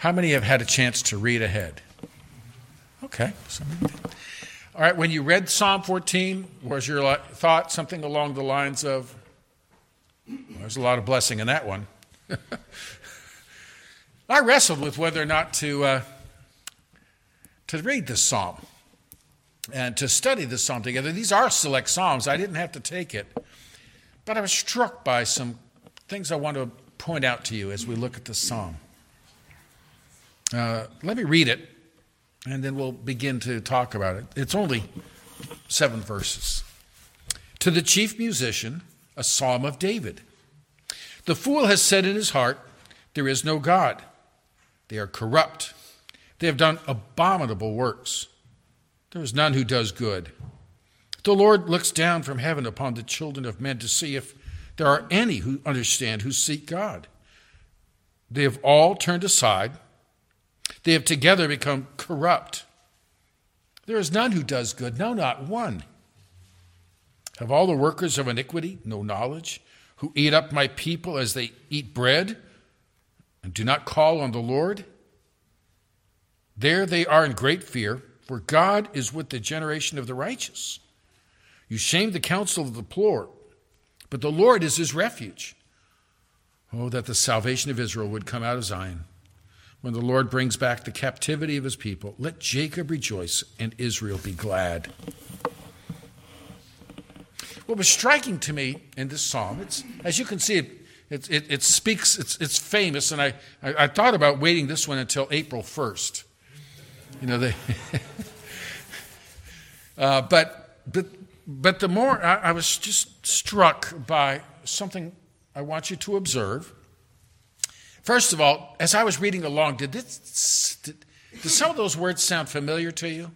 How many have had a chance to read ahead? Okay. All right, when you read Psalm 14, was your thought something along the lines of, well, there's a lot of blessing in that one? I wrestled with whether or not to, uh, to read this psalm and to study this psalm together. These are select psalms. I didn't have to take it. But I was struck by some things I want to point out to you as we look at the psalm. Uh, let me read it, and then we'll begin to talk about it. It's only seven verses. To the chief musician, a psalm of David. The fool has said in his heart, There is no God. They are corrupt. They have done abominable works. There is none who does good. The Lord looks down from heaven upon the children of men to see if there are any who understand, who seek God. They have all turned aside. They have together become corrupt. There is none who does good, no, not one. Have all the workers of iniquity no knowledge, who eat up my people as they eat bread and do not call on the Lord? There they are in great fear, for God is with the generation of the righteous. You shame the counsel of the poor, but the Lord is his refuge. Oh, that the salvation of Israel would come out of Zion. When the Lord brings back the captivity of his people, let Jacob rejoice and Israel be glad. What was striking to me in this psalm, it's, as you can see, it, it, it, it speaks, it's, it's famous, and I, I, I, thought about waiting this one until April 1st. You know, they. uh, but, but, but the more I, I was just struck by something I want you to observe. First of all, as I was reading along, did, this, did, did some of those words sound familiar to you?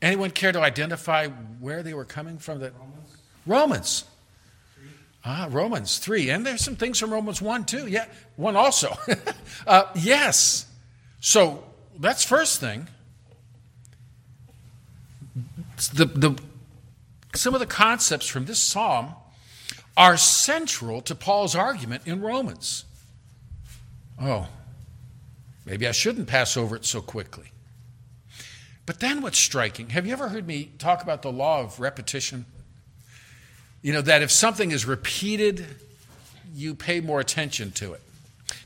Anyone care to identify where they were coming from? The Romans. Romans. Ah, Romans 3. And there's some things from Romans 1 too. Yeah, 1 also. uh, yes. So that's first thing. The, the, some of the concepts from this psalm are central to Paul's argument in Romans. Oh, maybe I shouldn't pass over it so quickly. But then what's striking, have you ever heard me talk about the law of repetition? You know, that if something is repeated, you pay more attention to it.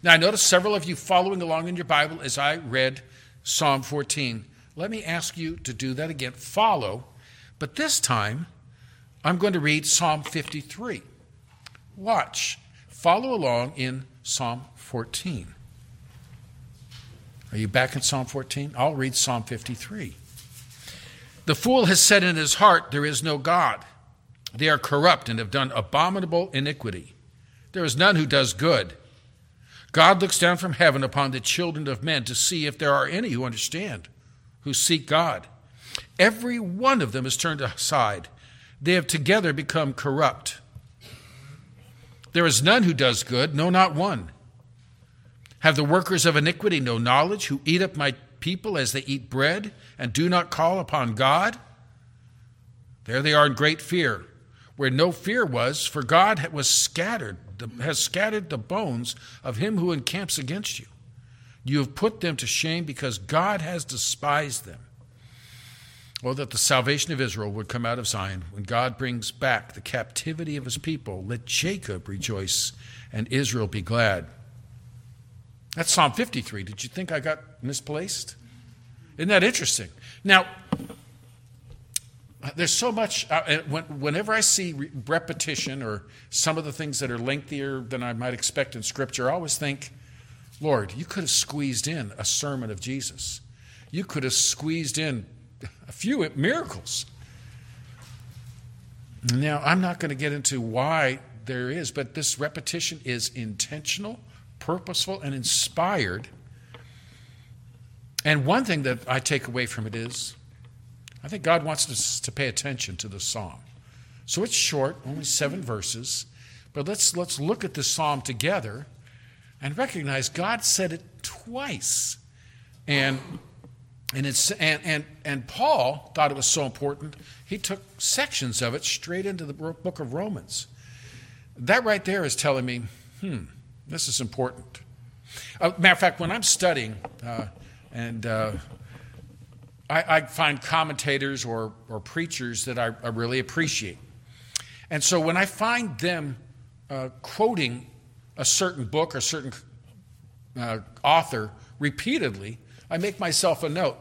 Now, I noticed several of you following along in your Bible as I read Psalm 14. Let me ask you to do that again. Follow, but this time I'm going to read Psalm 53. Watch. Follow along in Psalm 14. Are you back in Psalm 14? I'll read Psalm 53. The fool has said in his heart, There is no God. They are corrupt and have done abominable iniquity. There is none who does good. God looks down from heaven upon the children of men to see if there are any who understand, who seek God. Every one of them is turned aside. They have together become corrupt. There is none who does good, no, not one. Have the workers of iniquity no knowledge, who eat up my people as they eat bread, and do not call upon God? There they are in great fear, where no fear was, for God was scattered, has scattered the bones of him who encamps against you. You have put them to shame because God has despised them. Oh, that the salvation of Israel would come out of Zion when God brings back the captivity of his people. Let Jacob rejoice and Israel be glad. That's Psalm 53. Did you think I got misplaced? Isn't that interesting? Now, there's so much, uh, whenever I see repetition or some of the things that are lengthier than I might expect in Scripture, I always think, Lord, you could have squeezed in a sermon of Jesus. You could have squeezed in a few miracles. Now, I'm not going to get into why there is, but this repetition is intentional, purposeful, and inspired. And one thing that I take away from it is I think God wants us to pay attention to the psalm. So it's short, only seven verses, but let's, let's look at the psalm together and recognize God said it twice. And and, it's, and, and, and Paul thought it was so important, he took sections of it straight into the book of Romans. That right there is telling me, hmm, this is important. Uh, matter of fact, when I'm studying, uh, and uh, I, I, find commentators or, or preachers that I, I, really appreciate. And so when I find them uh, quoting a certain book or certain uh, author repeatedly, I make myself a note.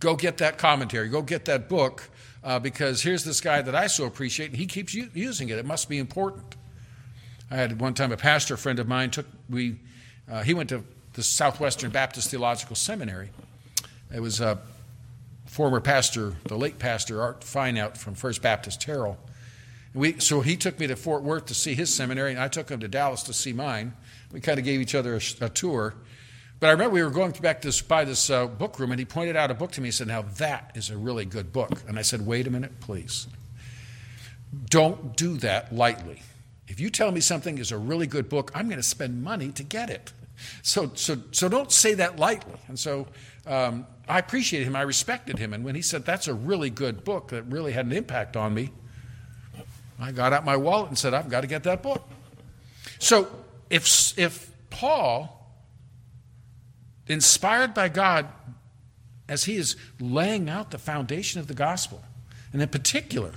Go get that commentary, go get that book, uh, because here's this guy that I so appreciate, and he keeps u- using it. It must be important. I had one time a pastor friend of mine took we uh, he went to the Southwestern Baptist Theological Seminary. It was a former pastor, the late pastor Art Fineout from First Baptist Terrell. We, so he took me to Fort Worth to see his seminary, and I took him to Dallas to see mine. We kind of gave each other a, a tour. But I remember we were going back this, by this uh, book room, and he pointed out a book to me and said, Now that is a really good book. And I said, Wait a minute, please. Don't do that lightly. If you tell me something is a really good book, I'm going to spend money to get it. So, so, so don't say that lightly. And so um, I appreciated him. I respected him. And when he said, That's a really good book that really had an impact on me, I got out my wallet and said, I've got to get that book. So if, if Paul, inspired by God, as he is laying out the foundation of the gospel, and in particular,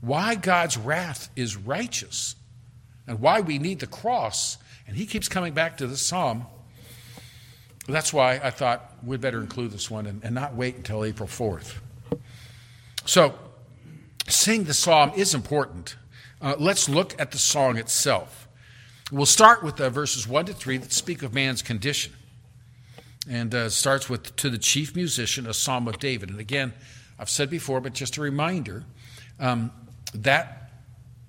why God's wrath is righteous and why we need the cross, and he keeps coming back to this psalm. That's why I thought we'd better include this one and, and not wait until April 4th. So, Sing the psalm is important. Uh, let's look at the song itself. We'll start with uh, verses 1 to 3 that speak of man's condition. And uh, starts with To the chief musician, a psalm of David. And again, I've said before, but just a reminder um, that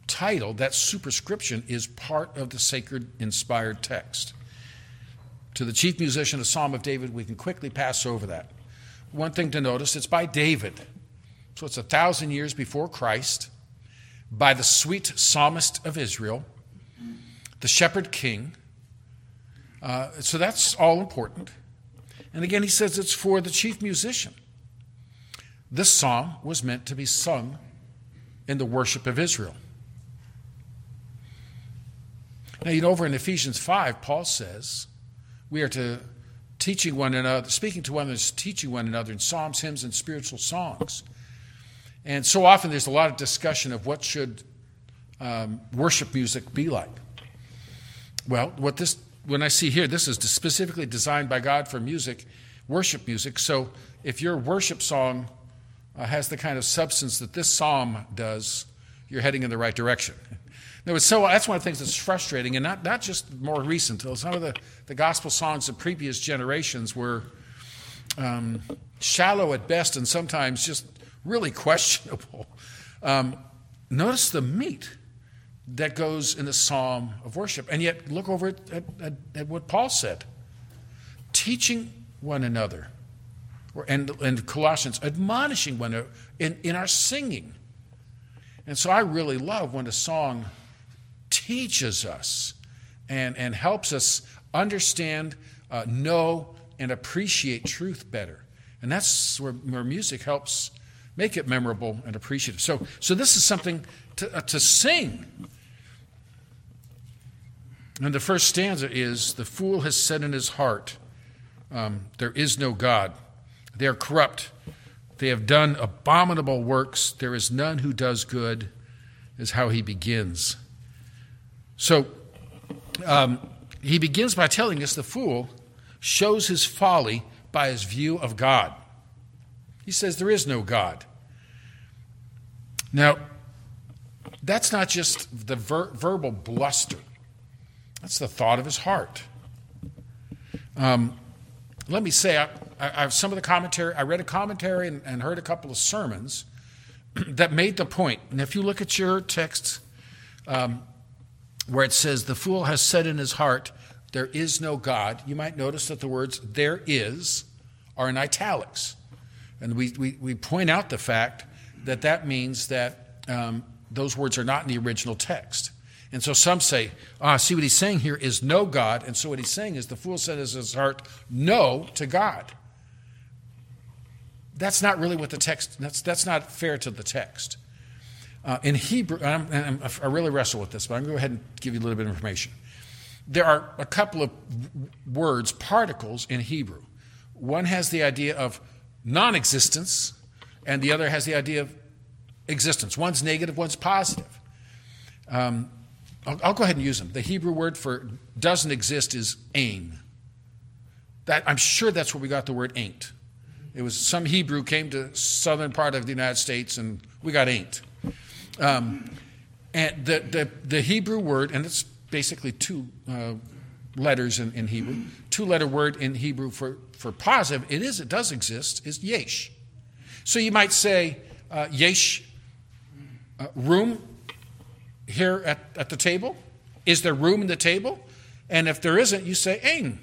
title, that superscription, is part of the sacred inspired text. To the chief musician, a psalm of David, we can quickly pass over that. One thing to notice it's by David. So it's a thousand years before Christ, by the sweet psalmist of Israel, the shepherd king. Uh, so that's all important. And again, he says it's for the chief musician. This psalm was meant to be sung in the worship of Israel. Now, you know, over in Ephesians 5, Paul says we are to teaching one another, speaking to one another, teaching one another in psalms, hymns, and spiritual songs. And so often there's a lot of discussion of what should um, worship music be like. Well, what this when I see here, this is specifically designed by God for music, worship music. So if your worship song uh, has the kind of substance that this psalm does, you're heading in the right direction. So that's one of the things that's frustrating, and not, not just more recent. Some of the, the gospel songs of previous generations were um, shallow at best and sometimes just really questionable. Um, notice the meat that goes in the psalm of worship. And yet, look over at, at, at what Paul said teaching one another, or, and, and Colossians, admonishing one another in, in our singing. And so I really love when a song teaches us and, and helps us understand, uh, know, and appreciate truth better. And that's where, where music helps make it memorable and appreciative. So, so this is something to, uh, to sing. And the first stanza is The fool has said in his heart, um, There is no God. They are corrupt. They have done abominable works. There is none who does good, is how he begins. So um, he begins by telling us the fool shows his folly by his view of God. He says there is no God. Now, that's not just the ver- verbal bluster, that's the thought of his heart. Um, let me say, I, I, have some of the commentary, I read a commentary and, and heard a couple of sermons that made the point. And if you look at your text um, where it says, The fool has said in his heart, There is no God, you might notice that the words there is are in italics. And we, we, we point out the fact that that means that um, those words are not in the original text. And so some say, ah, see what he's saying here is no God. And so what he's saying is the fool said in his heart, no to God. That's not really what the text, that's, that's not fair to the text. Uh, in Hebrew, I'm, I'm, i really wrestle with this, but I'm going to go ahead and give you a little bit of information. there are a couple of words, particles in Hebrew. One has the idea of non existence, and the other has the idea of existence. One's negative, one's positive. Um, I'll, I'll, go ahead and use them. The Hebrew word for doesn't exist is ain. That, I'm sure that's where we got the word ain't. It was some Hebrew came to southern part of the United States and we got ain't. Um, and the, the, the Hebrew word, and it's basically two uh, letters in, in Hebrew, two letter word in Hebrew for, for positive, it is, it does exist, is yesh. So you might say, uh, yesh, uh, room here at, at the table? Is there room in the table? And if there isn't, you say ain.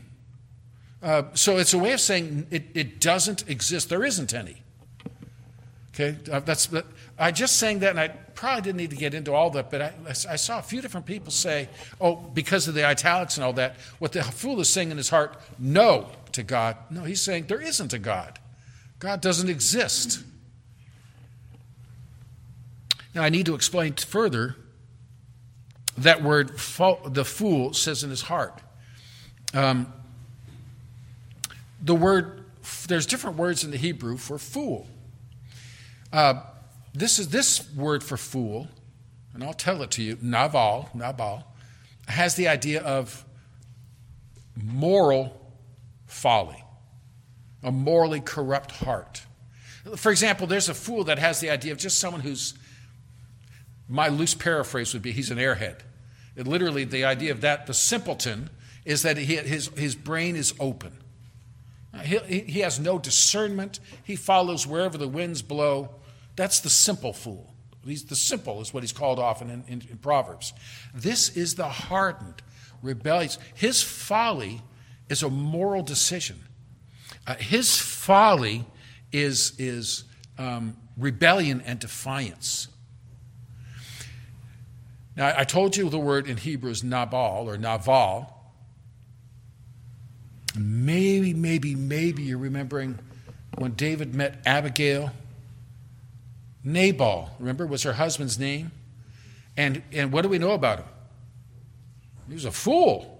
Uh, so it's a way of saying it, it doesn't exist. There isn't any. Okay, uh, that's I just saying that, and I probably didn't need to get into all that, but I, I, saw a few different people say, "Oh, because of the italics and all that, what the fool is saying in his heart, no to God. No, he's saying there isn't a God. God doesn't exist." Now I need to explain further that word, the fool says in his heart. Um, the word, there's different words in the Hebrew for fool. Uh, this is this word for fool, and I'll tell it to you, Naval, Nabal, has the idea of moral folly, a morally corrupt heart. For example, there's a fool that has the idea of just someone who's, my loose paraphrase would be, he's an airhead. It literally, the idea of that, the simpleton, is that he, his, his brain is open. He, he has no discernment. He follows wherever the winds blow. That's the simple fool. He's the simple is what he's called often in, in, in Proverbs. This is the hardened, rebellious. His folly is a moral decision. Uh, his folly is, is um, rebellion and defiance. Now, I told you the word in Hebrew is Nabal or Naval. Maybe, maybe, maybe you're remembering when David met Abigail. Nabal, remember, was her husband's name. And, and what do we know about him? He was a fool.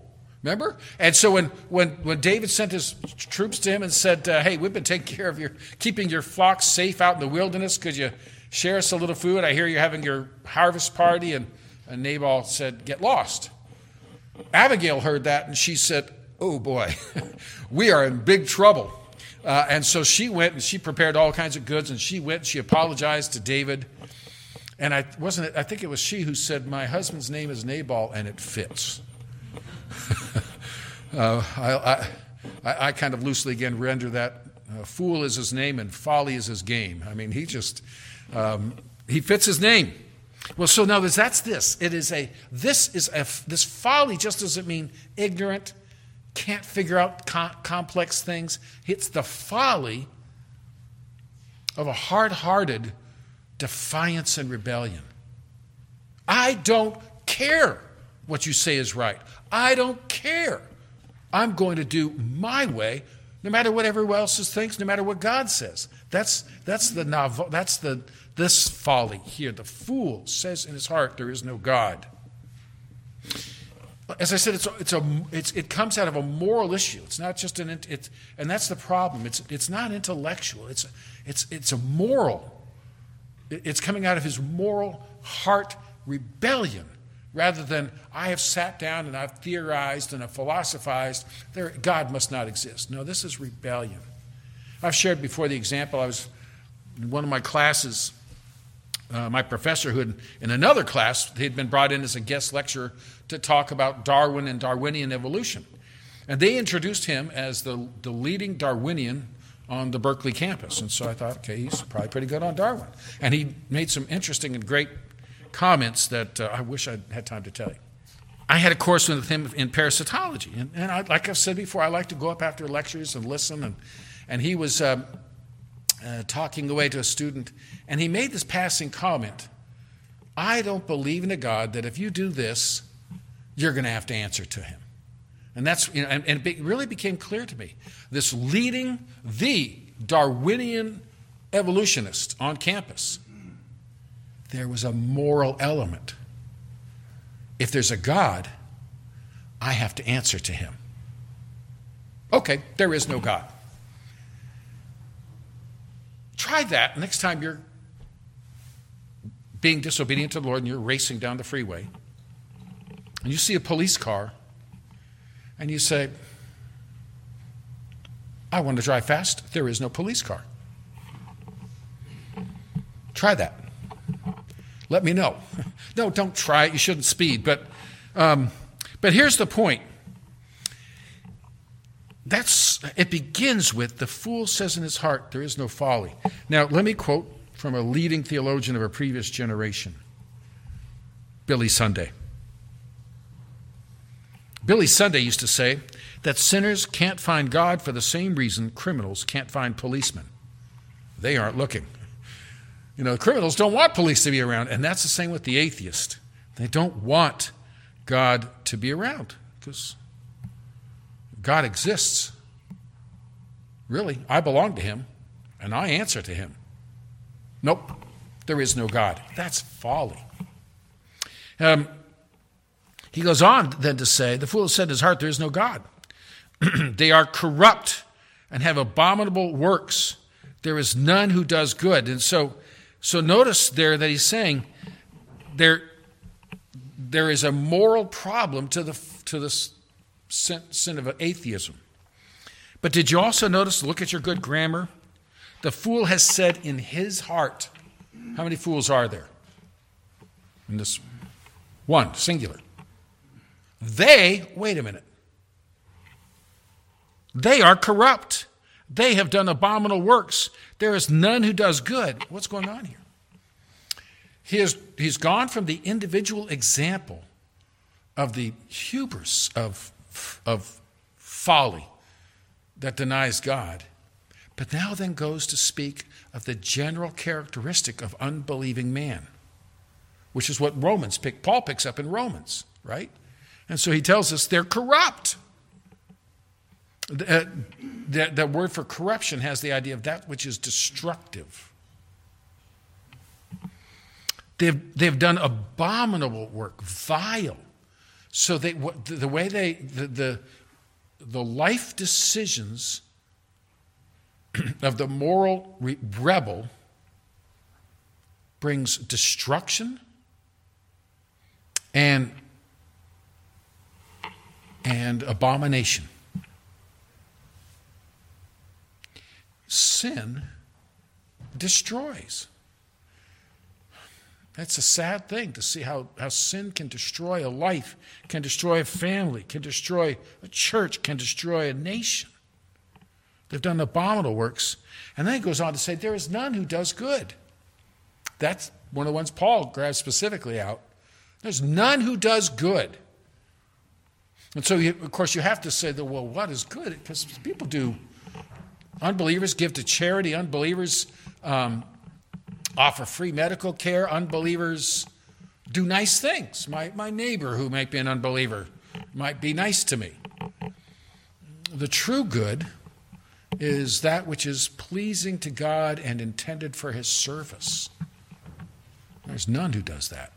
Remember? And so when, when, when David sent his troops to him and said, uh, Hey, we've been taking care of your, keeping your flocks safe out in the wilderness. Could you share us a little food? I hear you're having your harvest party. And, and Nabal said, Get lost. Abigail heard that and she said, oh boy, we are in big trouble. Uh, and so she went and she prepared all kinds of goods and she went, and she apologized to David. And I wasn't it, I think it was she who said, My husband's name is Nabal and it fits. uh, I, I, I, kind of loosely again render that uh, fool is his name and folly is his game. I mean, he just, um, he fits his name. Well, so now that's this. It is a, this is a, this folly just doesn't mean ignorant can't figure out complex things. It's the folly of a hard hearted defiance and rebellion. I don't care what you say is right. I don't care. I'm going to do my way, no matter what everyone else thinks, no matter what God says. That's, that's, the, novel. that's the, this folly here. The fool says in his heart, There is no God as I said, it's, it's a, it's, it comes out of a moral issue. It's not just an, it's, and that's the problem. It's, it's not intellectual. It's, it's, it's a moral. It's coming out of his moral heart rebellion rather than I have sat down and I've theorized and I've philosophized. There, God must not exist. No, this is rebellion. I've shared before the example. I was in one of my classes uh, my professor, who had, in another class, he had been brought in as a guest lecturer to talk about Darwin and Darwinian evolution. And they introduced him as the, the leading Darwinian on the Berkeley campus. And so I thought, okay, he's probably pretty good on Darwin. And he made some interesting and great comments that uh, I wish I had time to tell you. I had a course with him in parasitology. And, and I, like I've said before, I like to go up after lectures and listen. And, and he was. Um, uh, talking away to a student, and he made this passing comment I don't believe in a God that if you do this, you're going to have to answer to him. And that's, you know, and, and it really became clear to me. This leading the Darwinian evolutionist on campus, there was a moral element. If there's a God, I have to answer to him. Okay, there is no God. Try that next time you're being disobedient to the Lord and you're racing down the freeway and you see a police car and you say, I want to drive fast. There is no police car. Try that. Let me know. No, don't try it. You shouldn't speed. But, um, but here's the point. That's, it begins with the fool says in his heart, there is no folly. Now, let me quote from a leading theologian of a previous generation, Billy Sunday. Billy Sunday used to say that sinners can't find God for the same reason criminals can't find policemen. They aren't looking. You know, criminals don't want police to be around, and that's the same with the atheist. They don't want God to be around because God exists. Really, I belong to Him, and I answer to Him. Nope, there is no God. That's folly. Um, he goes on then to say, The fool has said in his heart, There is no God. they are corrupt and have abominable works. There is none who does good. And so so notice there that he's saying there, there is a moral problem to the, to the sin, sin of atheism. But did you also notice, look at your good grammar? The fool has said in his heart. How many fools are there? In this one, singular. They, wait a minute. They are corrupt. They have done abominable works. There is none who does good. What's going on here? He has, he's gone from the individual example of the hubris of, of folly that denies God, but now then goes to speak of the general characteristic of unbelieving man, which is what Romans pick, Paul picks up in Romans, right? And so he tells us they're corrupt. Uh, that, that word for corruption has the idea of that which is destructive. They've, they've done abominable work, vile. So they, the way they, the, the, the life decisions of the moral re- rebel brings destruction and, and abomination. sin destroys. That's a sad thing to see how, how sin can destroy a life, can destroy a family, can destroy a church, can destroy a nation. They've done abominable works. And then he goes on to say, There is none who does good. That's one of the ones Paul grabs specifically out. There's none who does good. And so, you, of course, you have to say, that, well, what is good? Because people do Unbelievers give to charity. Unbelievers um, offer free medical care. Unbelievers do nice things. My, my neighbor, who might be an unbeliever, might be nice to me. The true good is that which is pleasing to God and intended for his service. There's none who does that.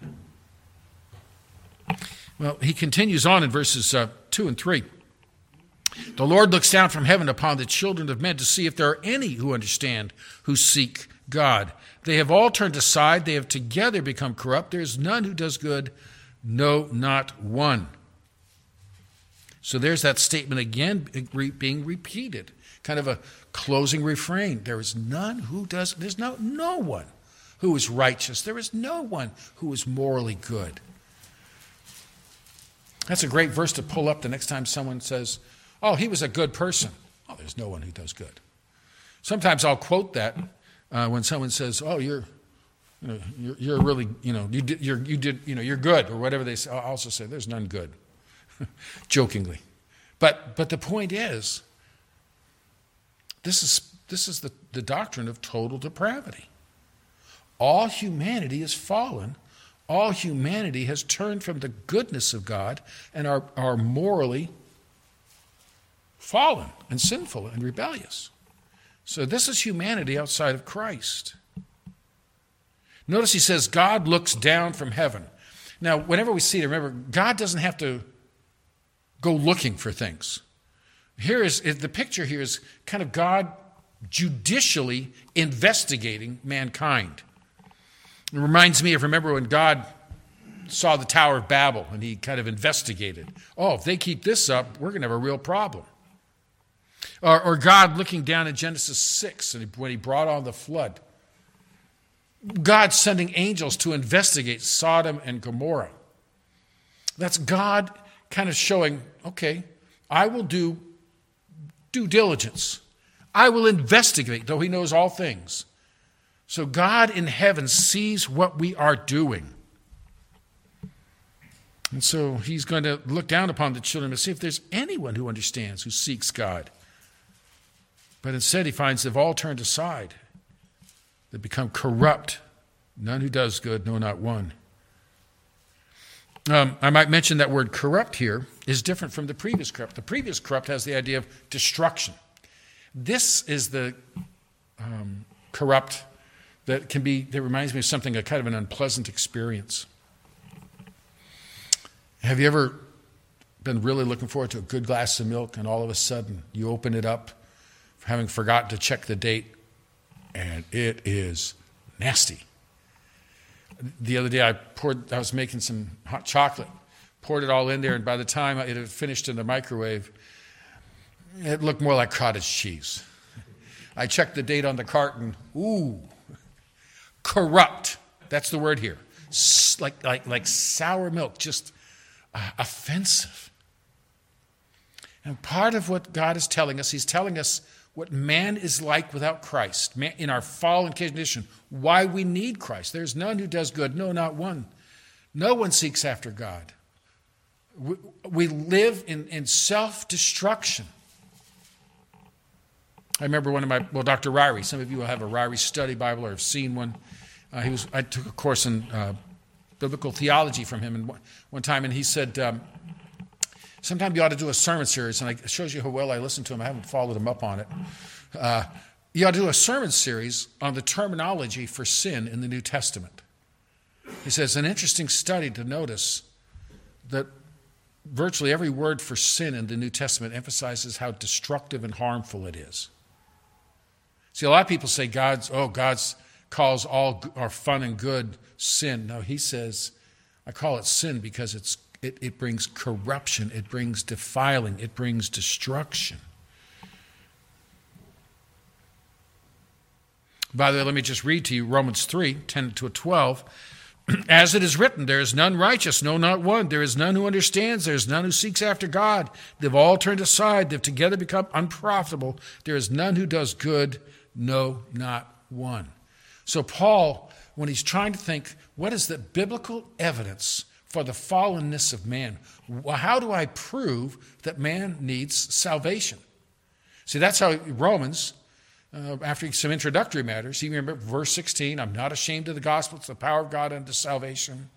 Well, he continues on in verses uh, 2 and 3. The Lord looks down from heaven upon the children of men to see if there are any who understand, who seek God. They have all turned aside. They have together become corrupt. There is none who does good, no, not one. So there's that statement again being repeated, kind of a closing refrain. There is none who does, there's no, no one who is righteous. There is no one who is morally good. That's a great verse to pull up the next time someone says, Oh, he was a good person. Oh, there's no one who does good. Sometimes I'll quote that uh, when someone says, "Oh, you're, you know, you're, you're really, you know, you did, you're, you did, you know, you're good," or whatever they say. I'll also say, "There's none good," jokingly. But but the point is, this is this is the, the doctrine of total depravity. All humanity is fallen. All humanity has turned from the goodness of God and are, are morally fallen and sinful and rebellious. So, this is humanity outside of Christ. Notice he says, God looks down from heaven. Now, whenever we see it, remember, God doesn't have to go looking for things. Here is the picture here is kind of God judicially investigating mankind. It reminds me of remember when God saw the Tower of Babel and he kind of investigated. Oh, if they keep this up, we're going to have a real problem. Or, or God looking down in Genesis 6 and when he brought on the flood. God sending angels to investigate Sodom and Gomorrah. That's God kind of showing, okay, I will do due diligence. I will investigate, though he knows all things. So God in heaven sees what we are doing. And so he's going to look down upon the children and see if there's anyone who understands, who seeks God. But instead, he finds they've all turned aside. They become corrupt. None who does good, no, not one. Um, I might mention that word corrupt here is different from the previous corrupt. The previous corrupt has the idea of destruction. This is the um, corrupt that can be, that reminds me of something, a kind of an unpleasant experience. Have you ever been really looking forward to a good glass of milk and all of a sudden you open it up, having forgotten to check the date, and it is nasty? The other day I poured, I was making some hot chocolate, poured it all in there, and by the time it had finished in the microwave, it looked more like cottage cheese. I checked the date on the carton. Ooh, corrupt. That's the word here. Like, like, like sour milk, just uh, offensive. And part of what God is telling us, He's telling us what man is like without Christ, man, in our fallen condition, why we need Christ. There's none who does good, no, not one. No one seeks after God. We, we live in, in self destruction. I remember one of my, well, Dr. Ryrie, some of you will have a Ryrie study Bible or have seen one. Uh, he was, I took a course in uh, biblical theology from him and one time, and he said, um, Sometime you ought to do a sermon series, and it shows you how well I listen to him. I haven't followed him up on it. Uh, you ought to do a sermon series on the terminology for sin in the New Testament. He says, an interesting study to notice that virtually every word for sin in the New Testament emphasizes how destructive and harmful it is. See, a lot of people say God's, oh, God's calls all our fun and good sin. No, he says, I call it sin because it's, it, it brings corruption, it brings defiling, it brings destruction. By the way, let me just read to you Romans 3 10 to 12. As it is written, there is none righteous, no, not one. There is none who understands. There is none who seeks after God. They've all turned aside. They've together become unprofitable. There is none who does good, no, not one. So, Paul, when he's trying to think, what is the biblical evidence for the fallenness of man? How do I prove that man needs salvation? See, that's how Romans, uh, after some introductory matters, he remember verse 16 I'm not ashamed of the gospel, it's the power of God unto salvation.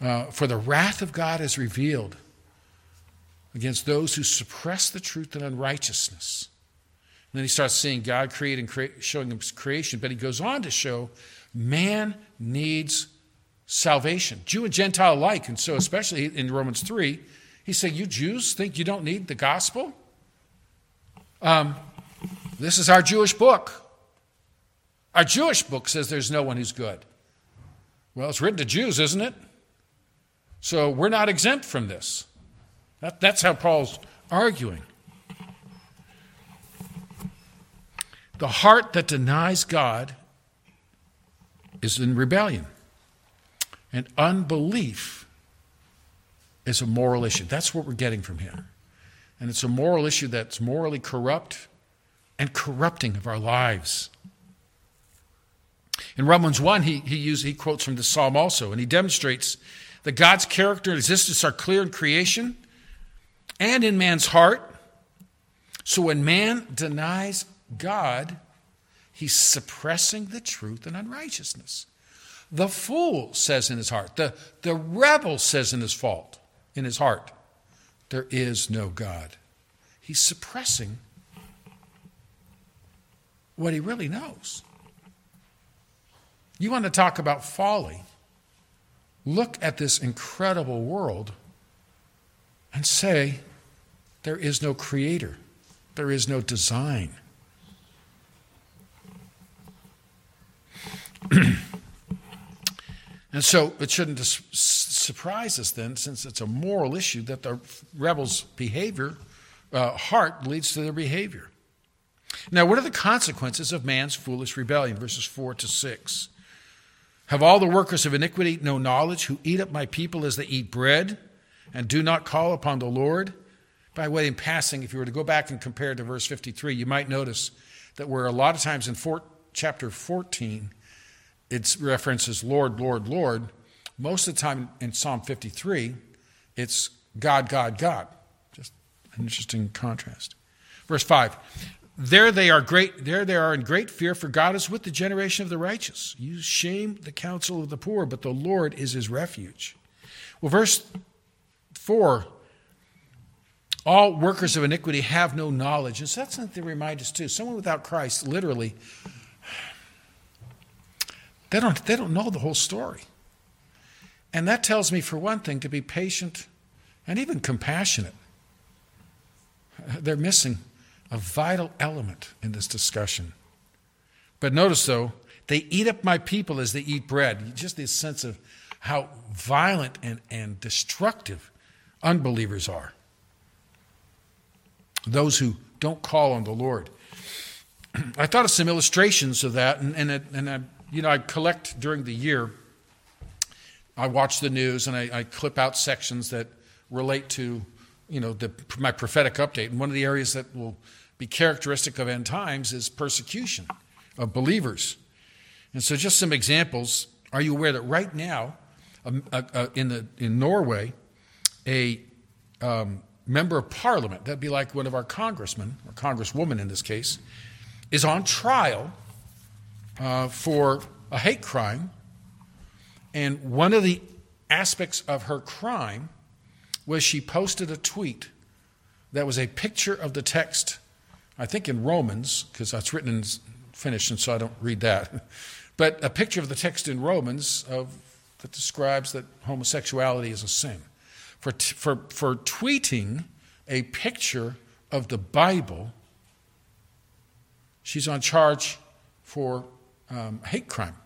Uh, for the wrath of God is revealed against those who suppress the truth in unrighteousness and then he starts seeing God creating, showing him creation. But he goes on to show man needs salvation, Jew and Gentile alike. And so, especially in Romans 3, he said, You Jews think you don't need the gospel? Um, this is our Jewish book. Our Jewish book says there's no one who's good. Well, it's written to Jews, isn't it? So we're not exempt from this. That, that's how Paul's arguing. The heart that denies God is in rebellion. And unbelief is a moral issue. That's what we're getting from him. And it's a moral issue that's morally corrupt and corrupting of our lives. In Romans 1, he, he, uses, he quotes from the psalm also, and he demonstrates that God's character and existence are clear in creation and in man's heart. So when man denies God, he's suppressing the truth and unrighteousness. The fool says in his heart, the, the rebel says in his fault, in his heart, there is no God. He's suppressing what he really knows. You want to talk about folly? Look at this incredible world and say, there is no creator, there is no design. and so it shouldn't surprise us then, since it's a moral issue, that the rebels' behavior, uh, heart, leads to their behavior. Now, what are the consequences of man's foolish rebellion? Verses 4 to 6. Have all the workers of iniquity no knowledge who eat up my people as they eat bread and do not call upon the Lord? By way in passing, if you were to go back and compare to verse 53, you might notice that where a lot of times in four, chapter 14 it references Lord, Lord, Lord, most of the time in Psalm 53, it's God, God, God. Just an interesting contrast. Verse 5 there they are great there they are in great fear for god is with the generation of the righteous. You shame the counsel of the poor but the lord is his refuge. Well verse 4 all workers of iniquity have no knowledge. And so that's something to remind us too. Someone without christ literally they don't they don't know the whole story and that tells me for one thing to be patient and even compassionate they're missing a vital element in this discussion. But notice, though, they eat up my people as they eat bread. Just this sense of how violent and, and destructive unbelievers are. Those who don't call on the Lord. I thought of some illustrations of that, and, and, and I, you know, I collect during the year. I watch the news and I, I clip out sections that relate to, you know, the, my prophetic update. And one of the areas that will be characteristic of end times is persecution of believers. And so, just some examples. Are you aware that right now, um, uh, uh, in, the, in Norway, a um, member of parliament, that'd be like one of our congressmen, or congresswoman in this case, is on trial uh, for a hate crime. And one of the aspects of her crime was she posted a tweet that was a picture of the text I think in Romans, because that's written in Finnish, and so I don't read that, but a picture of the text in Romans of, that describes that homosexuality is a sin. For, t- for, for tweeting a picture of the Bible, she's on charge for um, hate crime.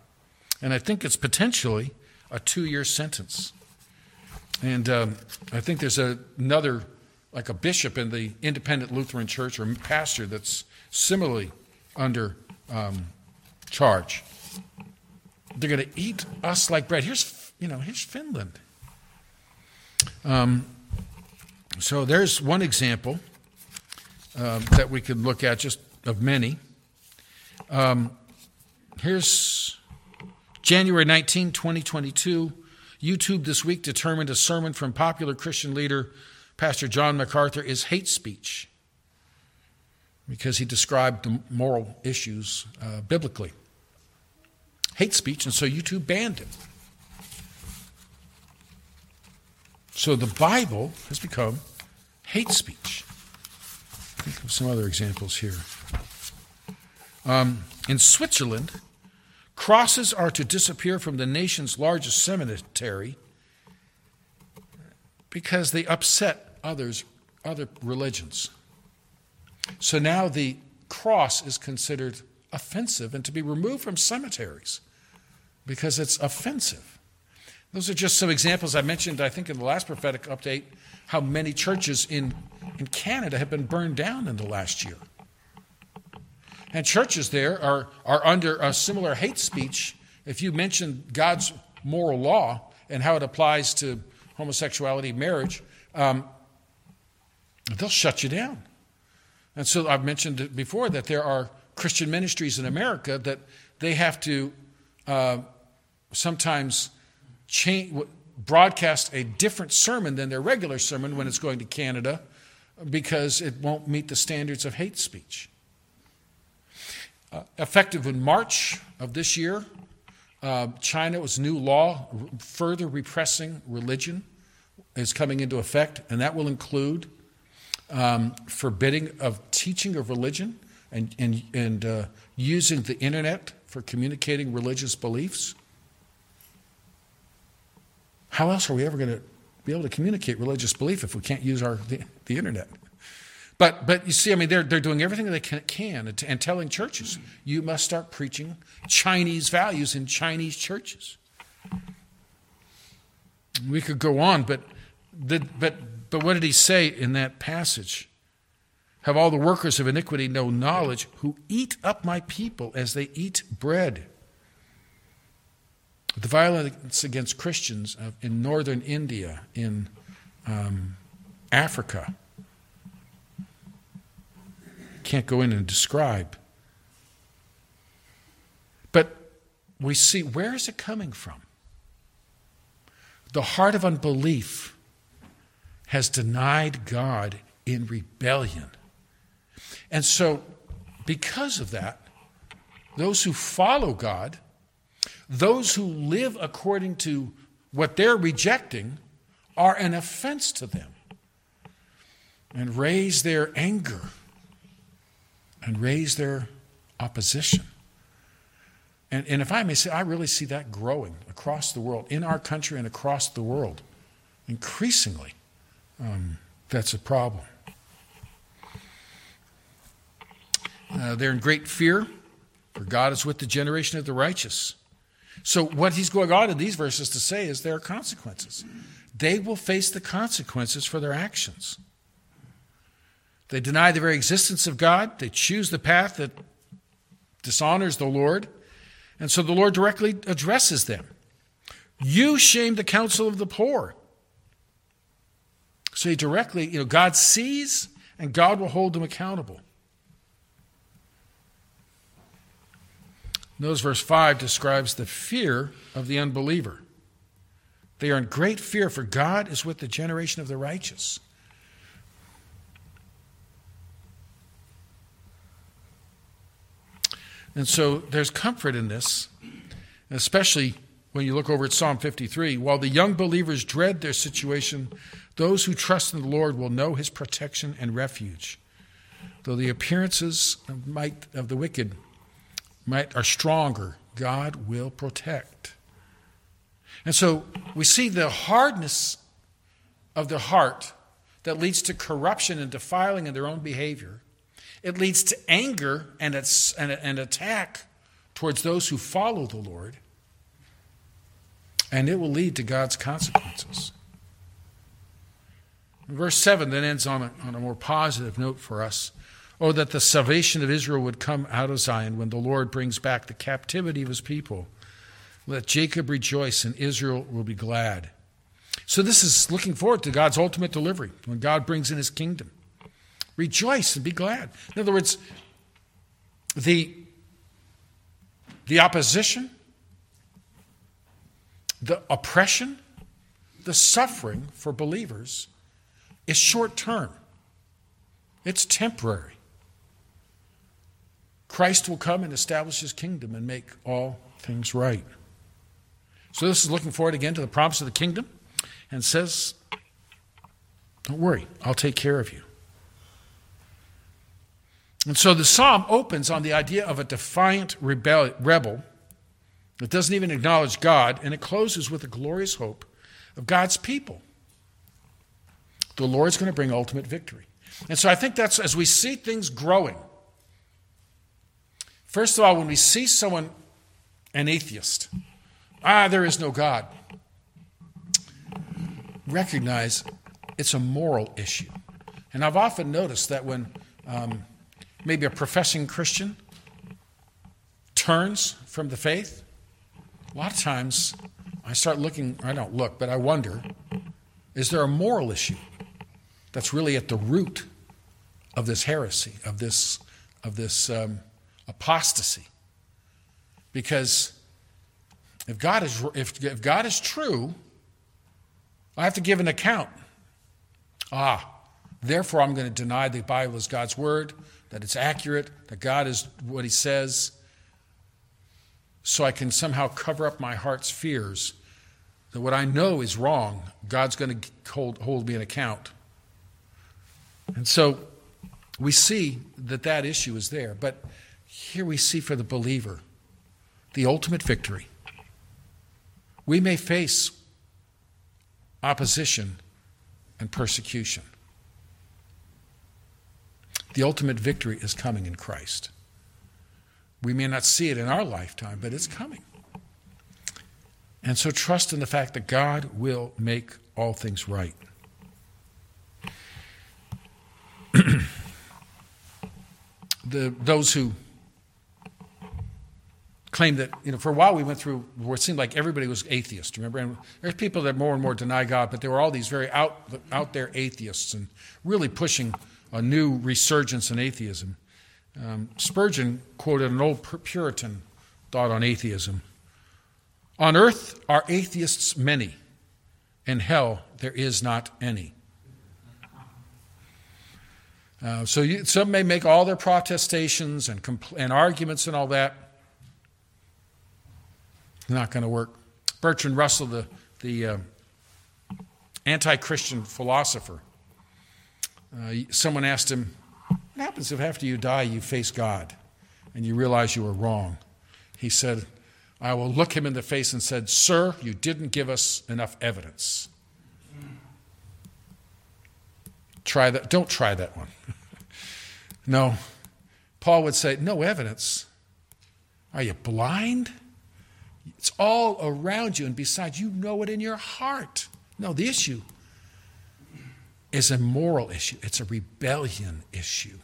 And I think it's potentially a two year sentence. And um, I think there's a, another like a bishop in the independent Lutheran church or pastor that's similarly under um, charge. They're going to eat us like bread. Here's, you know, here's Finland. Um, so there's one example uh, that we could look at, just of many. Um, here's January 19, 2022. YouTube this week determined a sermon from popular Christian leader Pastor John MacArthur is hate speech because he described the moral issues uh, biblically. Hate speech, and so YouTube banned it. So the Bible has become hate speech. Think of some other examples here. Um, in Switzerland, crosses are to disappear from the nation's largest cemetery because they upset others, other religions. So now the cross is considered offensive and to be removed from cemeteries because it's offensive. Those are just some examples I mentioned, I think, in the last prophetic update, how many churches in, in Canada have been burned down in the last year. And churches there are, are under a similar hate speech. If you mention God's moral law and how it applies to homosexuality, marriage, um, they'll shut you down. And so I've mentioned before that there are Christian ministries in America that they have to uh, sometimes change, broadcast a different sermon than their regular sermon when it's going to Canada because it won't meet the standards of hate speech. Uh, effective in March of this year, uh, China's new law further repressing religion is coming into effect, and that will include um, forbidding of teaching of religion and, and, and uh, using the internet for communicating religious beliefs. How else are we ever going to be able to communicate religious belief if we can't use our, the, the internet. But, but you see, I mean, they're, they're doing everything they can, can and, and telling churches, you must start preaching Chinese values in Chinese churches. We could go on, but, the, but, but what did he say in that passage? Have all the workers of iniquity no knowledge who eat up my people as they eat bread? The violence against Christians in northern India, in um, Africa, can't go in and describe. But we see where is it coming from? The heart of unbelief has denied God in rebellion. And so, because of that, those who follow God, those who live according to what they're rejecting, are an offense to them and raise their anger and raise their opposition. And, and if I may say, I really see that growing across the world, in our country and across the world. Increasingly, um, that's a problem. Uh, they're in great fear, for God is with the generation of the righteous. So, what he's going on in these verses to say is there are consequences. They will face the consequences for their actions. They deny the very existence of God. They choose the path that dishonors the Lord. And so the Lord directly addresses them. You shame the counsel of the poor. So he directly, you know, God sees and God will hold them accountable. Notice verse 5 describes the fear of the unbeliever. They are in great fear, for God is with the generation of the righteous. And so there's comfort in this, especially when you look over at Psalm 53. While the young believers dread their situation, those who trust in the Lord will know his protection and refuge. Though the appearances of, might, of the wicked might, are stronger, God will protect. And so we see the hardness of the heart that leads to corruption and defiling in their own behavior it leads to anger and, an attack towards those who follow the Lord. And it will lead to God's consequences. Verse 7 then ends on a, on a more positive note for us. Oh, that the salvation of Israel would come out of Zion when the Lord brings back the captivity of his people. Let Jacob rejoice and Israel will be glad. So, this is looking forward to God's ultimate delivery when God brings in his kingdom. Rejoice and be glad. In other words, the, the opposition, the oppression, the suffering for believers is short term, it's temporary. Christ will come and establish his kingdom and make all things right. So, this is looking forward again to the promise of the kingdom and says, Don't worry, I'll take care of you. And so the psalm opens on the idea of a defiant rebel, rebel that doesn't even acknowledge God, and it closes with a glorious hope of God's people. The Lord's going to bring ultimate victory. And so I think that's as we see things growing. First of all, when we see someone, an atheist, ah, there is no God, recognize it's a moral issue. And I've often noticed that when um, maybe a professing Christian turns from the faith, a lot of times I start looking, I don't look, but I wonder is there a moral issue that's really at the root of this heresy, of this, of this um, apostasy? Because if God, is, if, if God is true, I have to give an account. Ah, therefore I'm going to deny the Bible is God's word that it's accurate, that God is what He says, so I can somehow cover up my heart's fears that what I know is wrong, God's going to hold, hold me an account. And so we see that that issue is there. But here we see for the believer the ultimate victory. We may face opposition, and persecution. The ultimate victory is coming in Christ. We may not see it in our lifetime, but it's coming. And so trust in the fact that God will make all things right. the, those who claim that, you know, for a while we went through where it seemed like everybody was atheist, remember? And there's people that more and more deny God, but there were all these very out, out there atheists and really pushing a new resurgence in atheism. Um, Spurgeon quoted an old Puritan thought on atheism. On earth are atheists many, in hell there is not any. Uh, so you, some may make all their protestations and, compl- and arguments and all that. Not going to work. Bertrand Russell, the, the uh, anti Christian philosopher, uh, someone asked him, What happens if after you die you face God and you realize you were wrong? He said, I will look him in the face and said, Sir, you didn't give us enough evidence. Try that. Don't try that one. no. Paul would say, No evidence. Are you blind? It's all around you, and besides, you know it in your heart. No, the issue is a moral issue, it's a rebellion issue.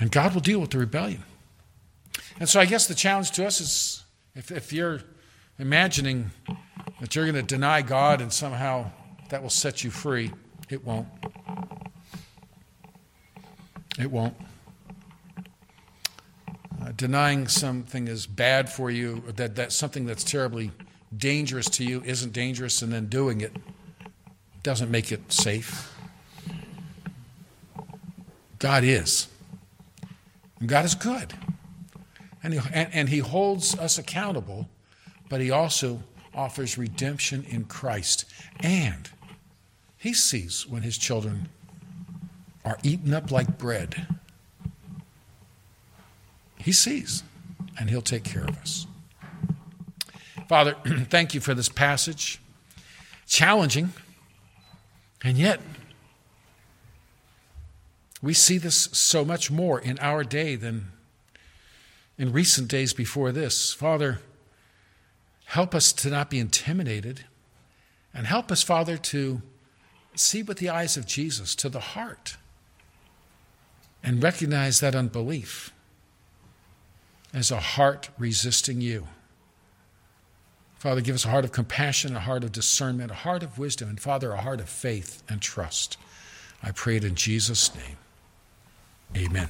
And God will deal with the rebellion. And so I guess the challenge to us is if, if you're imagining that you're going to deny God and somehow that will set you free, it won't. It won't. Uh, denying something is bad for you, that, that something that's terribly dangerous to you isn't dangerous, and then doing it doesn't make it safe. God is. And God is good. And he, and, and he holds us accountable, but He also offers redemption in Christ. And He sees when His children are eaten up like bread. He sees, and He'll take care of us. Father, thank you for this passage. Challenging, and yet we see this so much more in our day than in recent days before this. Father, help us to not be intimidated, and help us, Father, to see with the eyes of Jesus to the heart and recognize that unbelief as a heart resisting you. Father, give us a heart of compassion, a heart of discernment, a heart of wisdom, and Father, a heart of faith and trust. I pray it in Jesus' name. Amen.